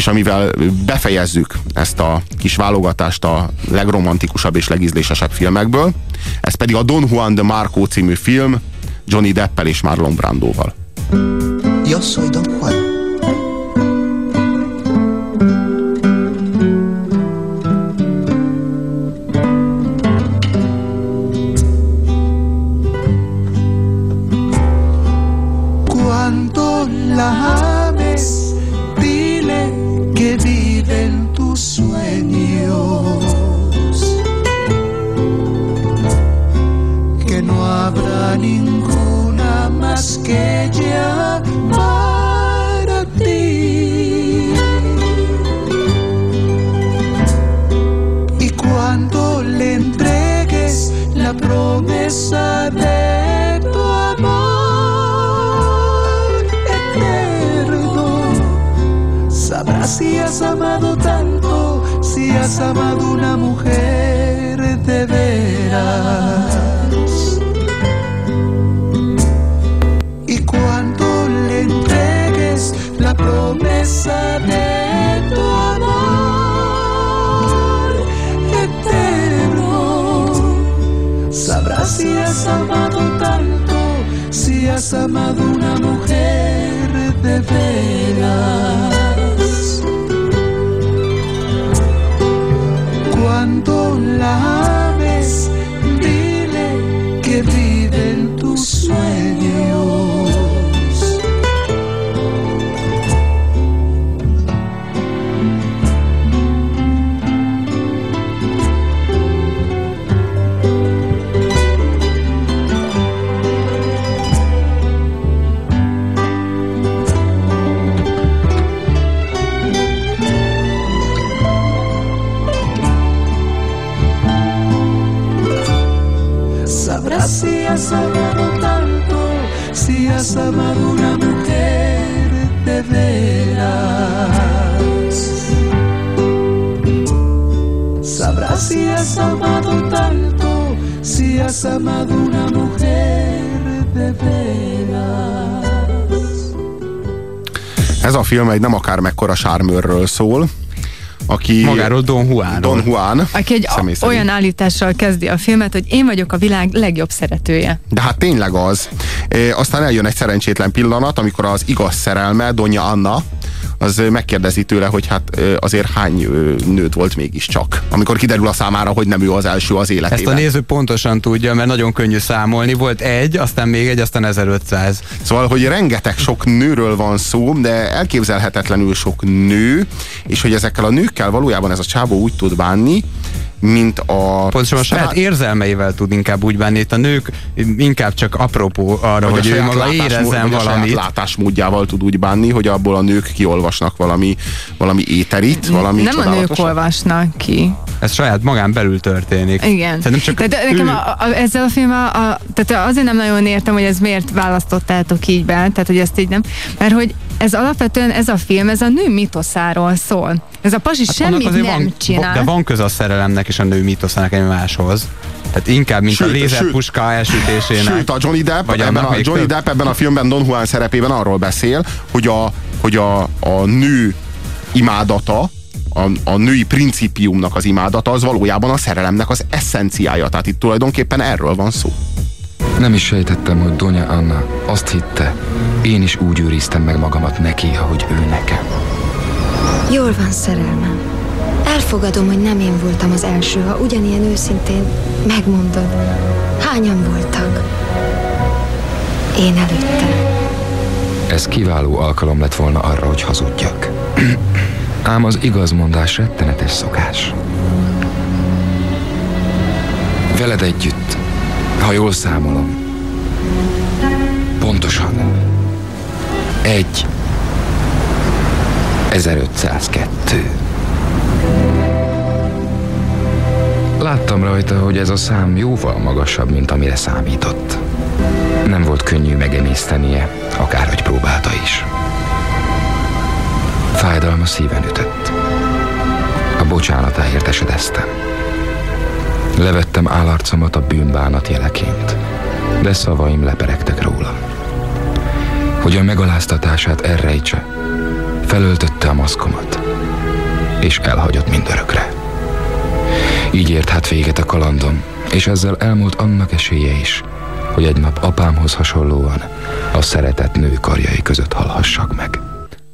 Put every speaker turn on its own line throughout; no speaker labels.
és amivel befejezzük ezt a kis válogatást a legromantikusabb és legízlésesebb filmekből, ez pedig a Don Juan de Marco című film Johnny Deppel és Marlon Brandoval. Yo soy Don Juan. ninguna más que ella para ti. Y cuando le entregues la promesa de tu amor eterno, sabrás si has amado tanto, si has amado una mujer. promesa de tu amor eterno. Sabrás si has amado tanto, si has amado una mujer Ez a film egy nem akár mekkora sármőrről szól, aki...
Magáról Don Juan.
Don Juan.
Aki egy olyan állítással kezdi a filmet, hogy én vagyok a világ legjobb szeretője.
De hát tényleg az. E, aztán eljön egy szerencsétlen pillanat, amikor az igaz szerelme, Donja Anna, az megkérdezi tőle, hogy hát azért hány nőt volt mégiscsak. Amikor kiderül a számára, hogy nem ő az első az életében.
Ezt a néző pontosan tudja, mert nagyon könnyű számolni. Volt egy, aztán még egy, aztán 1500.
Szóval, hogy rengeteg sok nőről van szó, de elképzelhetetlenül sok nő, és hogy ezekkel a nőkkel valójában ez a csábó úgy tud bánni, mint a...
Pontosan a saját érzelmeivel tud inkább úgy bánni. Itt a nők inkább csak apropó arra, hogy ő maga érezzen valamit. A
látásmódjával tud úgy bánni, hogy abból a nők kiolvasnak valami, valami éterit, valami
Nem a nők olvasnak ki.
Ez saját magán belül történik.
Igen.
Szerintem csak
tehát nekem a, a, ezzel a filmmel, a, tehát azért nem nagyon értem, hogy ez miért választottátok így be, tehát hogy ezt így nem, mert hogy ez alapvetően ez a film, ez a nő mitoszáról szól. Ez a pasi hát semmit nem
van,
csinál.
De van köze a szerelemnek és a nő mitoszának egy máshoz. Tehát inkább, mint sőt, a lézerpuska elsütésének.
Sőt, a Johnny Depp, vagy ebben a, Johnny Depp ebben a filmben Don Juan szerepében arról beszél, hogy a, hogy a, a nő imádata, a, a női principiumnak az imádata az valójában a szerelemnek az eszenciája. Tehát itt tulajdonképpen erről van szó.
Nem is sejtettem, hogy Donya Anna azt hitte, én is úgy őriztem meg magamat neki, ahogy ő nekem.
Jól van, szerelmem. Elfogadom, hogy nem én voltam az első, ha ugyanilyen őszintén megmondod. Hányan voltak? Én előtte.
Ez kiváló alkalom lett volna arra, hogy hazudjak. Ám az igazmondás rettenetes szokás. Veled együtt, ha jól számolom, pontosan egy 1502. Láttam rajta, hogy ez a szám jóval magasabb, mint amire számított. Nem volt könnyű megemésztenie, akárhogy próbálta is. Fájdalma szíven ütött. A bocsánatáért esedeztem. Levettem állarcomat a bűnbánat jeleként, de szavaim leperegtek rólam. Hogy a megaláztatását elrejtse, felöltötte a maszkomat. és elhagyott mindörökre. Így ért hát véget a kalandom, és ezzel elmúlt annak esélye is, hogy egy nap apámhoz hasonlóan a szeretett nő karjai között halhassak meg.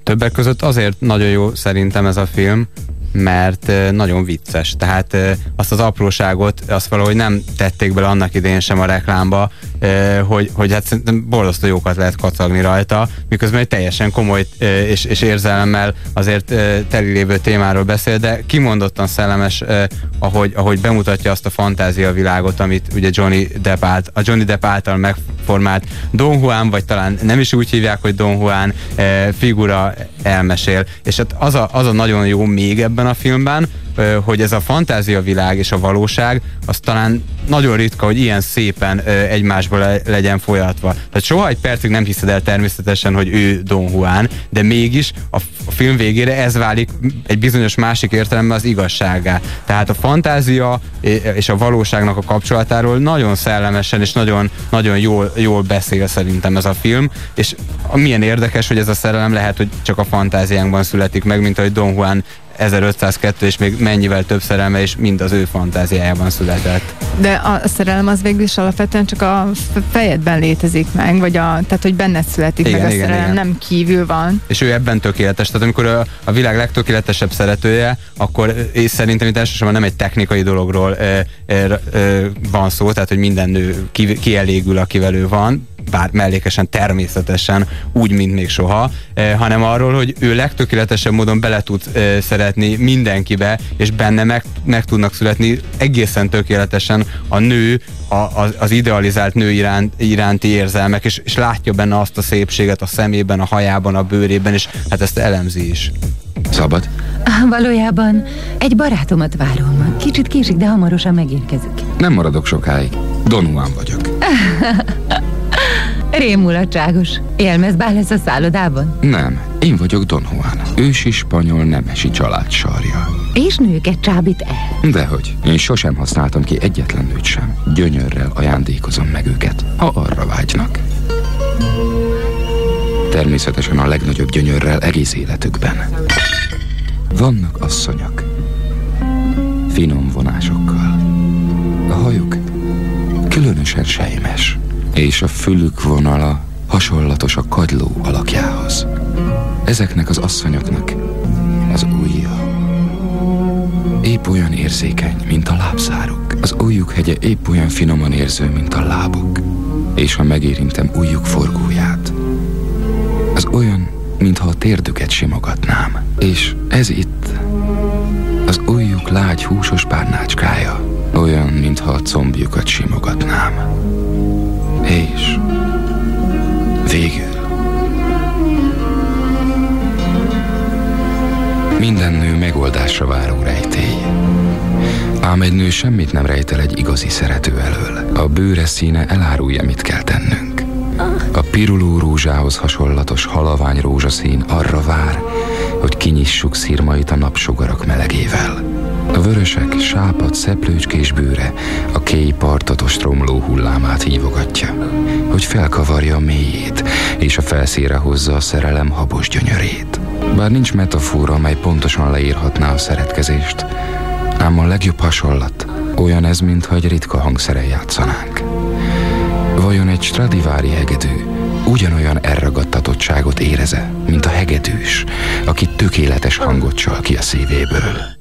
Többek között azért nagyon jó szerintem ez a film, mert nagyon vicces. Tehát azt az apróságot, azt valahogy nem tették bele annak idején sem a reklámba, hogy, hogy hát szerintem borzasztó jókat lehet kacagni rajta, miközben egy teljesen komoly és, és érzelemmel azért teli lévő témáról beszél, de kimondottan szellemes, ahogy, ahogy bemutatja azt a fantázia világot, amit ugye Johnny Depp, ált, a Johnny Depp által megformált Don Juan, vagy talán nem is úgy hívják, hogy Don Juan figura elmesél. És hát az a, az a nagyon jó még ebben a filmben, hogy ez a fantázia világ és a valóság, az talán nagyon ritka, hogy ilyen szépen egymásba le, legyen folyatva. Tehát soha egy percig nem hiszed el természetesen, hogy ő Don Juan, de mégis a, a film végére ez válik egy bizonyos másik értelemben az igazságá. Tehát a fantázia és a valóságnak a kapcsolatáról nagyon szellemesen és nagyon, nagyon jól, jól beszél szerintem ez a film, és milyen érdekes, hogy ez a szerelem lehet, hogy csak a fantáziánkban születik meg, mint ahogy Don Juan 1502 és még mennyivel több szerelme is mind az ő fantáziájában született.
De a szerelem az végül is alapvetően csak a fejedben létezik meg, vagy a, tehát hogy benned születik igen, meg a igen, szerelem, igen. nem kívül van.
És ő ebben tökéletes, tehát amikor a, a világ legtökéletesebb szeretője, akkor és szerintem itt elsősorban nem egy technikai dologról e, e, e, van szó, tehát hogy minden nő ki, kielégül, akivel ő van, bár mellékesen természetesen, úgy, mint még soha, eh, hanem arról, hogy ő legtökéletesebb módon bele tud eh, szeretni mindenkibe, és benne meg, meg tudnak születni egészen tökéletesen a nő, a, az, az idealizált nő iránt, iránti érzelmek, és, és látja benne azt a szépséget a szemében, a hajában, a bőrében, és hát ezt elemzi is.
Szabad?
Valójában egy barátomat várom. Kicsit késik, de hamarosan megérkezik.
Nem maradok sokáig. Don Juan vagyok.
Rémulatságos. Élmezbál lesz a szállodában?
Nem, én vagyok Don Juan, ősi spanyol nemesi család sarja.
És nőket csábít el?
Dehogy, én sosem használtam ki egyetlen nőt sem. Gyönyörrel ajándékozom meg őket, ha arra vágynak. Természetesen a legnagyobb gyönyörrel egész életükben. Vannak asszonyok, finom vonásokkal. A hajuk különösen sejmes és a fülük vonala hasonlatos a kagyló alakjához. Ezeknek az asszonyoknak az ujja épp olyan érzékeny, mint a lábszáruk. Az ujjuk hegye épp olyan finoman érző, mint a lábuk. És ha megérintem ujjuk forgóját, az olyan, mintha a térdüket simogatnám. És ez itt, az ujjuk lágy húsos párnácskája, olyan, mintha a combjukat simogatnám. És végül minden nő megoldásra váró rejtély. Ám egy nő semmit nem rejtel egy igazi szerető elől. A bőre színe elárulja, mit kell tennünk. A piruló rózsához hasonlatos halavány rózsaszín arra vár, hogy kinyissuk szírmait a napsugarak melegével. A vörösek, sápat, szeplőcskés bőre a kéj partatos romló hullámát hívogatja, hogy felkavarja a mélyét, és a felszíre hozza a szerelem habos gyönyörét. Bár nincs metafora, amely pontosan leírhatná a szeretkezést, ám a legjobb hasonlat olyan ez, mintha egy ritka hangszeren játszanánk. Vajon egy Stradivári hegedű ugyanolyan elragadtatottságot éreze, mint a hegedűs, aki tökéletes hangot csal ki a szívéből?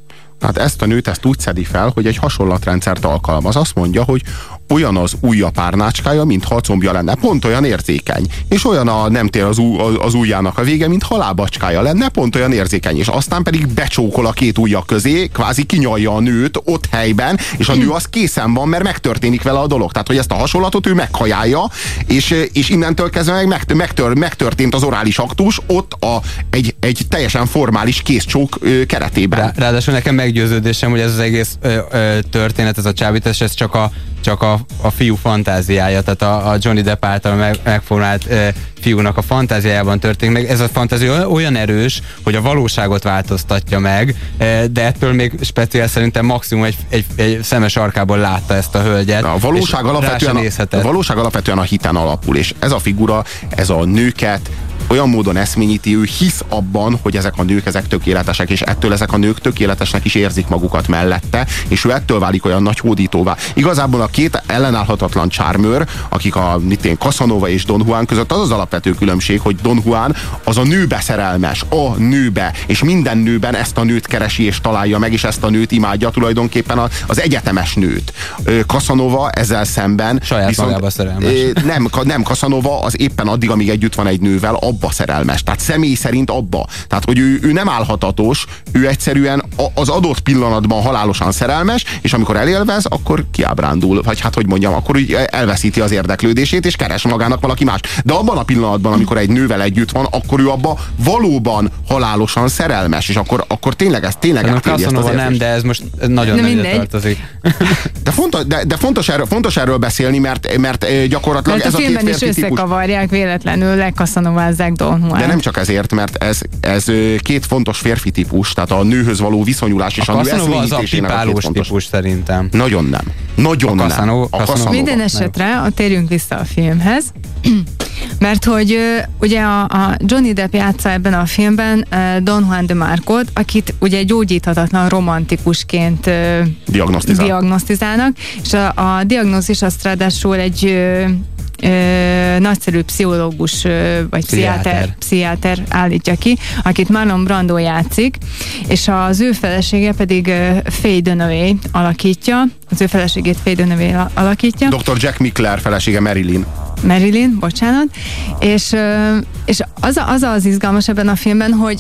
Tehát ezt a nőt ezt úgy szedi fel, hogy egy hasonlatrendszert alkalmaz. Azt mondja, hogy olyan az ujja párnácskája, mint ha a combja lenne. Pont olyan érzékeny. És olyan a nem tér az, ú, az ujjának a vége, mint halábacskája lenne, pont olyan érzékeny. És aztán pedig becsókol a két ujja közé, kvázi kinyalja a nőt ott helyben, és a nő az készen van, mert megtörténik vele a dolog. Tehát, hogy ezt a hasonlatot ő meghajálja, és, és innentől kezdve meg megtör, megtörtént az orális aktus ott a, egy, egy teljesen formális készcsók keretében. Rá,
ráadásul nekem meggyőződésem, hogy ez az egész ö, ö, történet, ez a csábítás, ez csak a, csak a a, fiú fantáziája, tehát a, a Johnny Depp által meg, megformált e, fiúnak a fantáziájában történik meg. Ez a fantázia olyan erős, hogy a valóságot változtatja meg, e, de ettől még speciál szerintem maximum egy, egy, egy szemes arkából látta ezt a hölgyet.
A valóság, alapvetően a, a valóság alapvetően a hiten alapul, és ez a figura, ez a nőket olyan módon eszményíti, ő hisz abban, hogy ezek a nők ezek tökéletesek, és ettől ezek a nők tökéletesnek is érzik magukat mellette, és ő ettől válik olyan nagy hódítóvá. Igazából a két ellenállhatatlan charmőr, akik a mit én, Casanova és Don Juan között az az alapvető különbség, hogy Don Juan az a nőbe szerelmes, a nőbe, és minden nőben ezt a nőt keresi és találja meg, és ezt a nőt imádja tulajdonképpen az egyetemes nőt. Casanova ezzel szemben
Saját viszont, magába szerelmes.
Nem, nem, Casanova az éppen addig, amíg együtt van egy nővel, abba szerelmes. Tehát személy szerint abba. Tehát, hogy ő, ő nem állhatatos, ő egyszerűen az adott pillanatban halálosan szerelmes, és amikor elélvez, akkor kiábrándul. Vagy hát, hogy mondjam, akkor úgy elveszíti az érdeklődését, és keres magának valaki más. De abban a pillanatban, amikor egy nővel együtt van, akkor ő abba valóban halálosan szerelmes, és akkor, akkor tényleg ez tényleg
ezt nem, de ez most nagyon nem tartozik.
De fontos, de, de fontos, erről, fontos erről beszélni, mert, mert gyakorlatilag
mert ez a, a filmben is összekavarják véletlenül, lekaszanovázzák Don Juan.
De nem csak ezért, mert ez, ez két fontos férfi típus, tehát a nőhöz való viszonyulás és a, a nő
az a pipálós típus szerintem.
Nagyon nem. Nagyon a
nem. A a Minden esetre a térjünk vissza a filmhez. Mert hogy ugye a, a Johnny Depp játsza ebben a filmben Don Juan de Marcot, akit ugye gyógyíthatatlan romantikusként
Diagnosztizál.
diagnosztizálnak, és a, a diagnózis azt ráadásul egy ö, nagyszerű pszichológus ö, vagy pszichiáter, pszichiáter állítja ki, akit Marlon Brando játszik, és az ő felesége pedig Faye Dunaway alakítja, az ő feleségét Faye Dunaway alakítja.
Dr. Jack Mickler felesége Marilyn.
Marilyn, bocsánat, és, és az, az az izgalmas ebben a filmben, hogy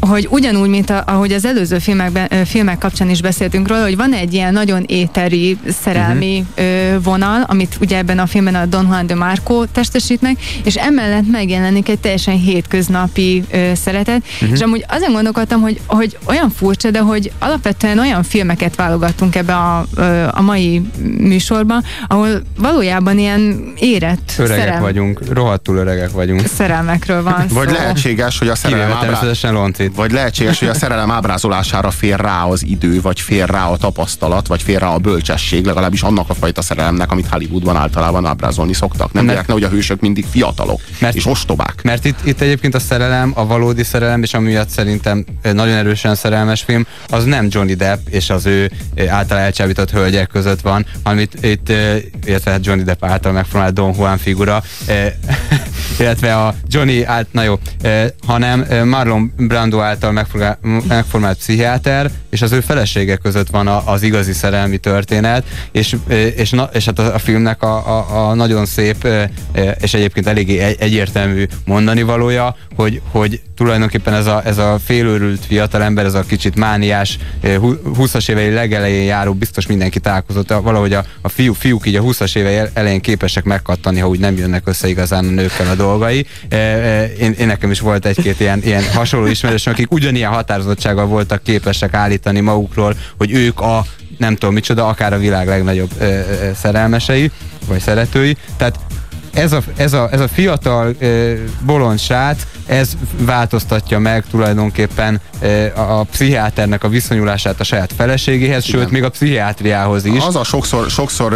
hogy ugyanúgy, mint a, ahogy az előző filmekben, filmek kapcsán is beszéltünk róla, hogy van egy ilyen nagyon éteri, szerelmi uh-huh. vonal, amit ugye ebben a filmben a Don Juan de Marco testesít meg, és emellett megjelenik egy teljesen hétköznapi ö, szeretet, uh-huh. és amúgy azon gondolkodtam, hogy, hogy olyan furcsa, de hogy alapvetően olyan filmeket válogattunk ebbe a, a mai műsorba, ahol valójában ilyen érett
Öregek szerelm... vagyunk, rohadtul öregek vagyunk.
Szerelmekről van
Vagy szó. lehetséges, hogy a szerelem
ábrá...
Vagy lehetséges, hogy a szerelem ábrázolására fér rá az idő, vagy fér rá a tapasztalat, vagy fér rá a bölcsesség, legalábbis annak a fajta szerelemnek, amit Hollywoodban általában ábrázolni szoktak. Nem lehetne, hogy a hősök mindig fiatalok mert, és ostobák.
Mert itt, itt egyébként a szerelem, a valódi szerelem, és amiatt szerintem nagyon erősen szerelmes film, az nem Johnny Depp és az ő által elcsábított hölgyek között van, hanem itt, itt illetve hát Johnny Depp által megformált Don Juan figura, illetve a Johnny át, na jó, hanem Marlon Brando által megformált pszichiáter, és az ő felesége között van a, az igazi szerelmi történet, és, és, na, és hát a, filmnek a, a, a nagyon szép, és egyébként eléggé egy, egyértelmű mondani valója, hogy, hogy tulajdonképpen ez a, ez a félőrült fiatalember, ez a kicsit mániás, 20-as évei legelején járó, biztos mindenki találkozott, valahogy a, a fiú, fiúk így a 20-as évei elején képesek megkattani, ha úgy nem jönnek össze igazán a nőkkel a dolgai. Én, én nekem is volt egy-két ilyen, ilyen hasonló ismerős, akik ugyanilyen határozottsággal voltak képesek állítani magukról, hogy ők a nem tudom micsoda, akár a világ legnagyobb ö, ö, szerelmesei, vagy szeretői. Tehát ez a, ez a, ez a fiatal ö, bolond srác, ez változtatja meg tulajdonképpen a pszichiáternek a viszonyulását a saját feleségéhez, Igen. sőt, még a pszichiátriához is.
Az a sokszor, sokszor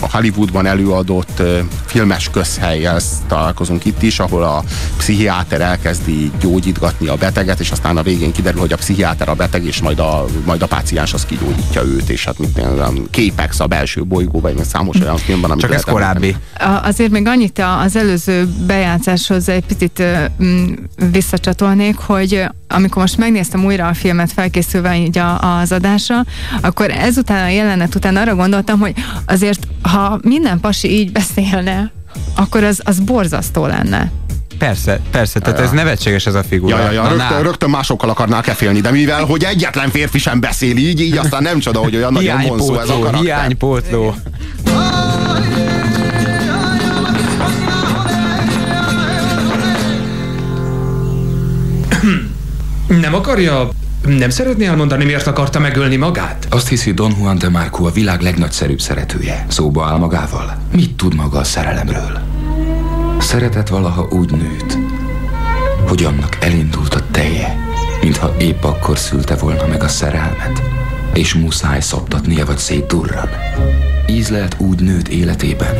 a Hollywoodban előadott filmes közhelyel találkozunk itt is, ahol a pszichiáter elkezdi gyógyítgatni a beteget, és aztán a végén kiderül, hogy a pszichiáter a beteg, és majd a, majd a páciens az kigyógyítja őt, és hát mit Képex a belső bolygó, vagy számos olyan filmben, amit
Csak ez korábbi.
Azért még annyit az előző bejátszáshoz egy picit visszacsatolnék, hogy amikor most megnéztem újra a filmet felkészülve így a, az adásra, akkor ezután a jelenet után arra gondoltam, hogy azért ha minden pasi így beszélne, akkor az, az borzasztó lenne.
Persze, persze, tehát ja. ez nevetséges ez a figura.
Ja, ja, ja. Rögtön, rögtön másokkal akarnál kefélni, de mivel, hogy egyetlen férfi sem beszél így, így aztán nem csoda, hogy olyan nagyon vonzó ez a karakter.
Hiánypótló.
Nem akarja... Nem szeretné elmondani, miért akarta megölni magát?
Azt hiszi Don Juan de Marco a világ legnagyszerűbb szeretője. Szóba áll magával. Mit tud maga a szerelemről? Szeretett valaha úgy nőtt, hogy annak elindult a teje, mintha épp akkor szülte volna meg a szerelmet, és muszáj szoptatnia, vagy szétdurran. Ízlelt úgy nőtt életében,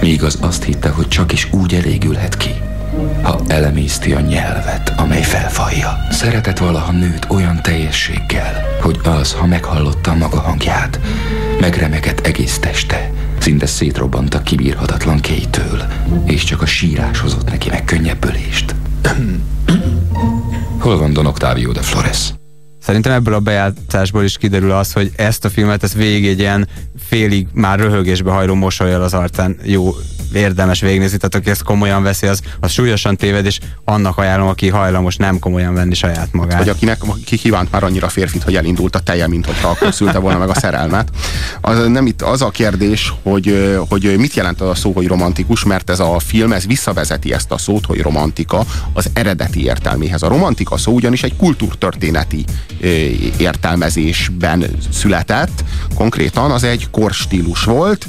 míg az azt hitte, hogy csak is úgy elégülhet ki, ha elemészti a nyelvet, amely felfalja. Szeretett valaha nőt olyan teljességgel, hogy az, ha meghallotta maga hangját, megremegett egész teste, szinte szétrobbant a kibírhatatlan kétől, és csak a sírás hozott neki meg könnyebbülést. Hol van Don Octavio de Flores?
Szerintem ebből a bejátszásból is kiderül az, hogy ezt a filmet, ezt végig egy ilyen félig már röhögésbe hajló mosolyal az arcán jó érdemes végignézni, tehát aki ezt komolyan veszi, az, az súlyosan téved, és annak ajánlom, aki hajlamos nem komolyan venni saját magát.
Vagy akinek ki kívánt már annyira férfit, hogy elindult a teje, mint hogyha akkor szülte volna meg a szerelmet. Az, nem itt az a kérdés, hogy, hogy mit jelent az a szó, hogy romantikus, mert ez a film, ez visszavezeti ezt a szót, hogy romantika az eredeti értelméhez. A romantika szó ugyanis egy kultúrtörténeti értelmezésben született, konkrétan az egy korstílus volt,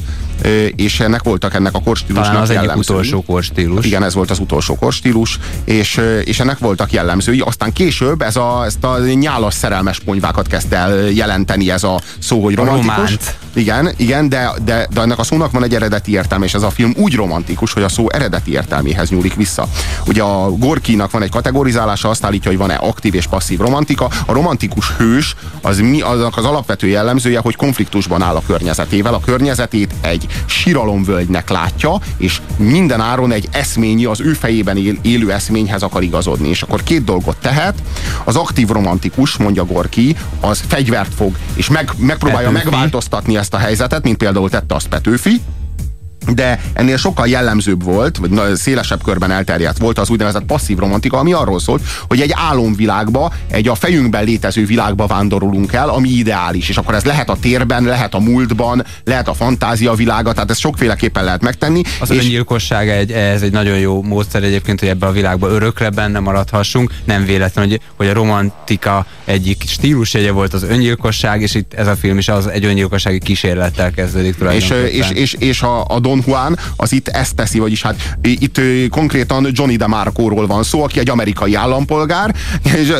és ennek voltak ennek a korstílusnak
Talán az egyik utolsó korstílus.
Igen, ez volt az utolsó korstílus, és, és ennek voltak jellemzői. Aztán később ez a, ezt a nyálas szerelmes ponyvákat kezdte el jelenteni ez a szó, hogy romantikus. Románt. Igen, igen de, de, de ennek a szónak van egy eredeti értelme, és ez a film úgy romantikus, hogy a szó eredeti értelméhez nyúlik vissza. Ugye a Gorkinak van egy kategorizálása, azt állítja, hogy van-e aktív és passzív romantika. A romantikus hős az mi, aznak az alapvető jellemzője, hogy konfliktusban áll a környezetével. A környezetét egy síralomvölgynek látja, és minden áron egy eszményi, az ő fejében él, élő eszményhez akar igazodni. És akkor két dolgot tehet. Az aktív romantikus, mondja Gorki, az fegyvert fog, és meg, megpróbálja Petőfi. megváltoztatni ezt a helyzetet, mint például tette azt Petőfi, de ennél sokkal jellemzőbb volt, vagy szélesebb körben elterjedt volt az úgynevezett passzív romantika, ami arról szólt, hogy egy álomvilágba, egy a fejünkben létező világba vándorolunk el, ami ideális, és akkor ez lehet a térben, lehet a múltban, lehet a fantázia világa, tehát ezt sokféleképpen lehet megtenni.
Az és... öngyilkosság egy, ez egy nagyon jó módszer egyébként, hogy ebbe a világba örökre benne maradhassunk, nem véletlen, hogy, hogy a romantika egyik stílusjegye volt az öngyilkosság, és itt ez a film is az egy öngyilkossági kísérlettel kezdődik
És, és, és, és a, a Don Juan az itt ezt teszi, vagyis hát itt konkrétan Johnny DeMarco-ról van szó, aki egy amerikai állampolgár, és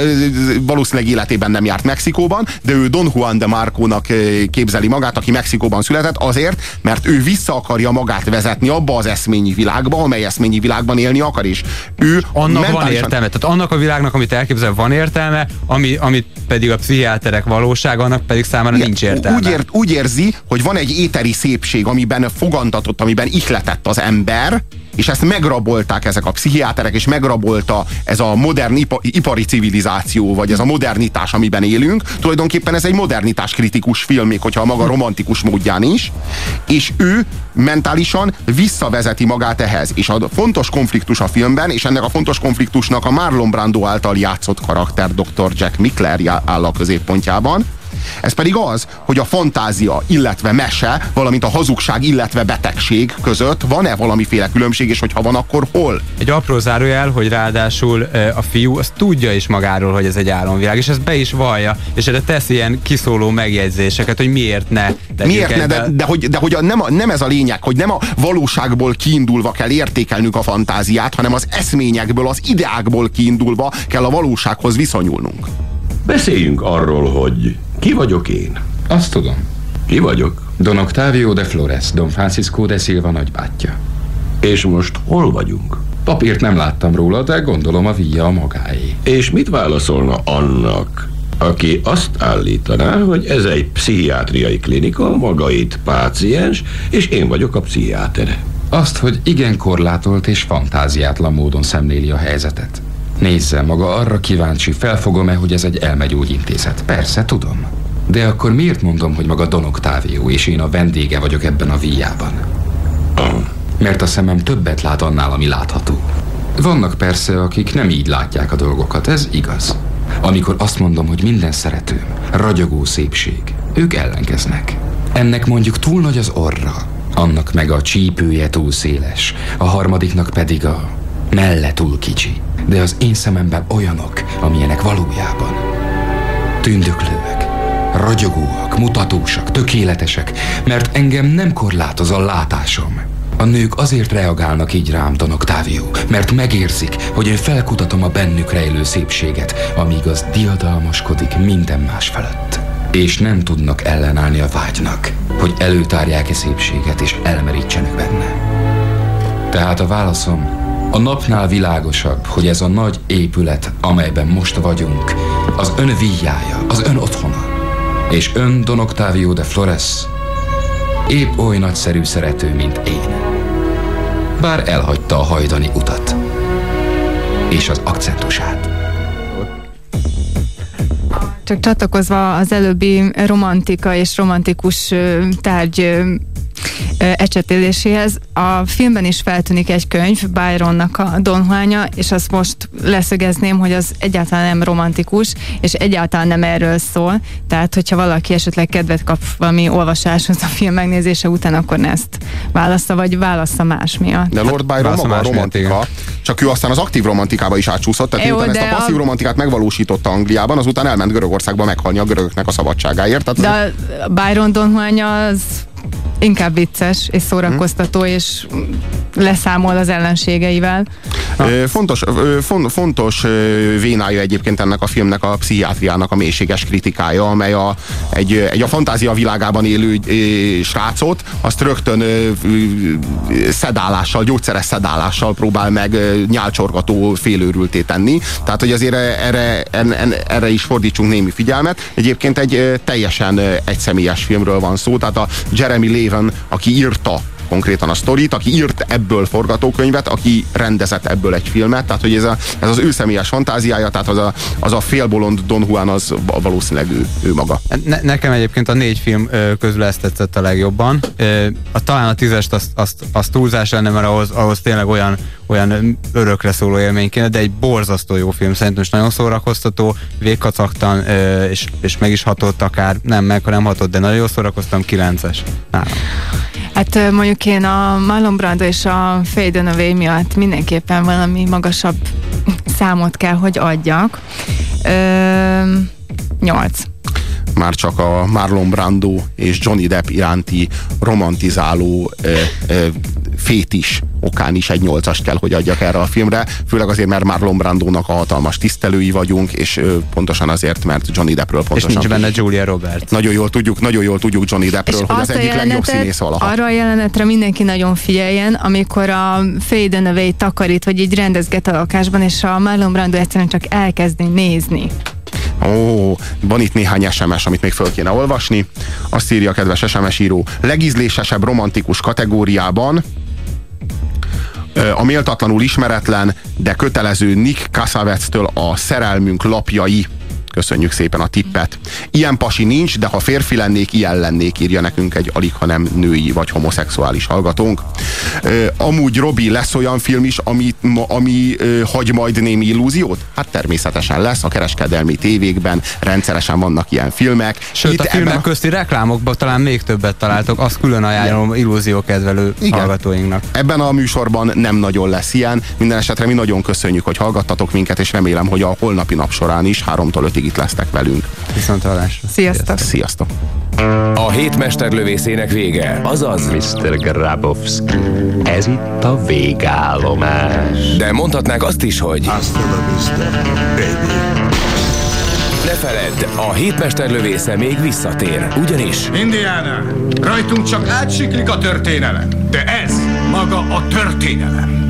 valószínűleg életében nem járt Mexikóban, de ő Don Juan DeMarco-nak képzeli magát, aki Mexikóban született, azért, mert ő vissza akarja magát vezetni abba az eszményi világba, amely eszményi világban élni akar, és ő
annak mentálisan... van értelme, tehát annak a világnak, amit elképzel, van értelme, ami, amit pedig a pszichiáterek valóság, annak pedig számára Igen, nincs értelme.
Úgy, ér, úgy érzi, hogy van egy éteri szépség, amiben fogantatott, amiben ihletett az ember, és ezt megrabolták ezek a pszichiáterek, és megrabolta ez a modern ipa, ipari civilizáció, vagy ez a modernitás, amiben élünk. Tulajdonképpen ez egy modernitás kritikus film, még hogyha a maga romantikus módján is, és ő mentálisan visszavezeti magát ehhez. És a fontos konfliktus a filmben, és ennek a fontos konfliktusnak a Marlon Brando által játszott karakter Dr. Jack Mickler áll a középpontjában, ez pedig az, hogy a fantázia, illetve mese, valamint a hazugság, illetve betegség között van-e valamiféle különbség, és hogyha van, akkor hol?
Egy apró zárójel, hogy ráadásul a fiú az tudja is magáról, hogy ez egy álomvilág, és ezt be is vallja, és erre tesz ilyen kiszóló megjegyzéseket, hogy miért ne.
Miért ne, de, de, hogy, de hogy a, nem, a, nem ez a lényeg, hogy nem a valóságból kiindulva kell értékelnünk a fantáziát, hanem az eszményekből, az ideákból kiindulva kell a valósághoz viszonyulnunk.
Beszéljünk arról, hogy ki vagyok én?
Azt tudom.
Ki vagyok?
Don Octavio de Flores, Don Francisco de Silva nagybátyja.
És most hol vagyunk?
Papírt nem láttam róla, de gondolom a via a magáé.
És mit válaszolna annak, aki azt állítaná, hogy ez egy pszichiátriai klinika, maga itt páciens, és én vagyok a pszichiátere?
Azt, hogy igen korlátolt és fantáziátlan módon szemléli a helyzetet. Nézze, maga arra kíváncsi, felfogom-e, hogy ez egy elmegyógyintézet? Persze, tudom. De akkor miért mondom, hogy maga Don Octavio, és én a vendége vagyok ebben a víjában? Mert a szemem többet lát annál, ami látható. Vannak persze, akik nem így látják a dolgokat, ez igaz. Amikor azt mondom, hogy minden szeretőm, ragyogó szépség, ők ellenkeznek. Ennek mondjuk túl nagy az orra, annak meg a csípője túl széles, a harmadiknak pedig a melle túl kicsi de az én szememben olyanok, amilyenek valójában. Tündöklőek, ragyogóak, mutatósak, tökéletesek, mert engem nem korlátoz a látásom. A nők azért reagálnak így rám, Don Octavio, mert megérzik, hogy én felkutatom a bennük rejlő szépséget, amíg az diadalmaskodik minden más felett. És nem tudnak ellenállni a vágynak, hogy előtárják-e szépséget és elmerítsenek benne. Tehát a válaszom a napnál világosabb, hogy ez a nagy épület, amelyben most vagyunk, az ön víjája, az ön otthona. És ön, Don Octavio de Flores, épp oly nagyszerű szerető, mint én. Bár elhagyta a hajdani utat. És az akcentusát.
Csak csatlakozva az előbbi romantika és romantikus tárgy ecsetéléséhez. A filmben is feltűnik egy könyv, Byronnak a Don Juanja, és azt most leszögezném, hogy az egyáltalán nem romantikus, és egyáltalán nem erről szól. Tehát, hogyha valaki esetleg kedvet kap valami olvasáshoz a film megnézése után, akkor ne ezt válassza, vagy válassza más miatt.
De Lord Byron maga a romantika, csak ő aztán az aktív romantikába is átsúszott, tehát Jó, ezt a passzív a... romantikát megvalósította Angliában, azután elment Görögországba meghalni a görögöknek a szabadságáért.
Tehát de a Byron Don az inkább vicces és szórakoztató, hmm. és leszámol az ellenségeivel.
Fontos, fontos vénája egyébként ennek a filmnek a pszichiátriának a mélységes kritikája, amely a, egy, egy a fantázia világában élő srácot, azt rögtön szedálással, gyógyszeres szedálással próbál meg nyálcsorgató félőrülté tenni. Tehát, hogy azért erre, erre is fordítsunk némi figyelmet. Egyébként egy teljesen egyszemélyes filmről van szó, tehát a Jeremy Levan, aki írta konkrétan a sztorit, aki írt ebből forgatókönyvet, aki rendezett ebből egy filmet, tehát hogy ez, a, ez az ő személyes fantáziája, tehát az a, az a félbolond Don Juan az valószínűleg ő, ő maga.
Ne, nekem egyébként a négy film közül ezt tetszett a legjobban. A, talán a tízest azt, azt, azt túlzás lenne, mert ahhoz, ahhoz tényleg olyan, olyan örökre szóló élmény kéne, de egy borzasztó jó film, szerintem is nagyon szórakoztató, végkacagtan, és, és meg is hatott akár, nem, meg nem hatott, de nagyon jól szórakoztam, kilences.
Hát mondjuk én a Marlon Brando és a Faye Dunaway miatt mindenképpen valami magasabb számot kell, hogy adjak. Ö, nyolc
már csak a Marlon Brando és Johnny Depp iránti romantizáló ö, ö, fétis okán is egy nyolcast kell, hogy adjak erre a filmre, főleg azért, mert Marlon Brandónak a hatalmas tisztelői vagyunk, és ö, pontosan azért, mert Johnny Deppről pontosan.
És nincs benne Julia Roberts.
Nagyon jól tudjuk, nagyon jól tudjuk Johnny Deppről, és hogy az egyik legjobb színész valaha.
Arra a jelenetre mindenki nagyon figyeljen, amikor a Fade and takarít, vagy így rendezget a lakásban, és a Marlon Brando egyszerűen csak elkezdi nézni.
Ó, van itt néhány SMS, amit még föl kéne olvasni. Azt írja a kedves SMS író. Legízlésesebb romantikus kategóriában a méltatlanul ismeretlen, de kötelező Nick Cassavetes-től a Szerelmünk lapjai Köszönjük szépen a tippet. Ilyen pasi nincs, de ha férfi lennék, ilyen lennék, írja nekünk egy alig, ha nem női vagy homoszexuális hallgatónk. Amúgy Robi, lesz olyan film is, ami, ami hagy majd némi illúziót? Hát természetesen lesz, a kereskedelmi tévékben rendszeresen vannak ilyen filmek.
Sőt, Itt a filmek ebben... közti reklámokban talán még többet találtok, azt külön ajánlom illúziókedvelő Igen. hallgatóinknak.
Ebben a műsorban nem nagyon lesz ilyen, minden esetre mi nagyon köszönjük, hogy hallgattatok minket, és remélem, hogy a holnapi nap során is 3-tól 5 itt lesznek velünk.
Viszont hallásra.
Sziasztok.
Sziasztok.
A hét mesterlövészének vége, azaz
Mr. Grabowski. Ez itt a végállomás.
De mondhatnák azt is, hogy
Hasta la vista, baby.
Ne feledd, a hétmesterlövésze még visszatér, ugyanis...
Indiana, rajtunk csak átsiklik a történelem, de ez maga a történelem.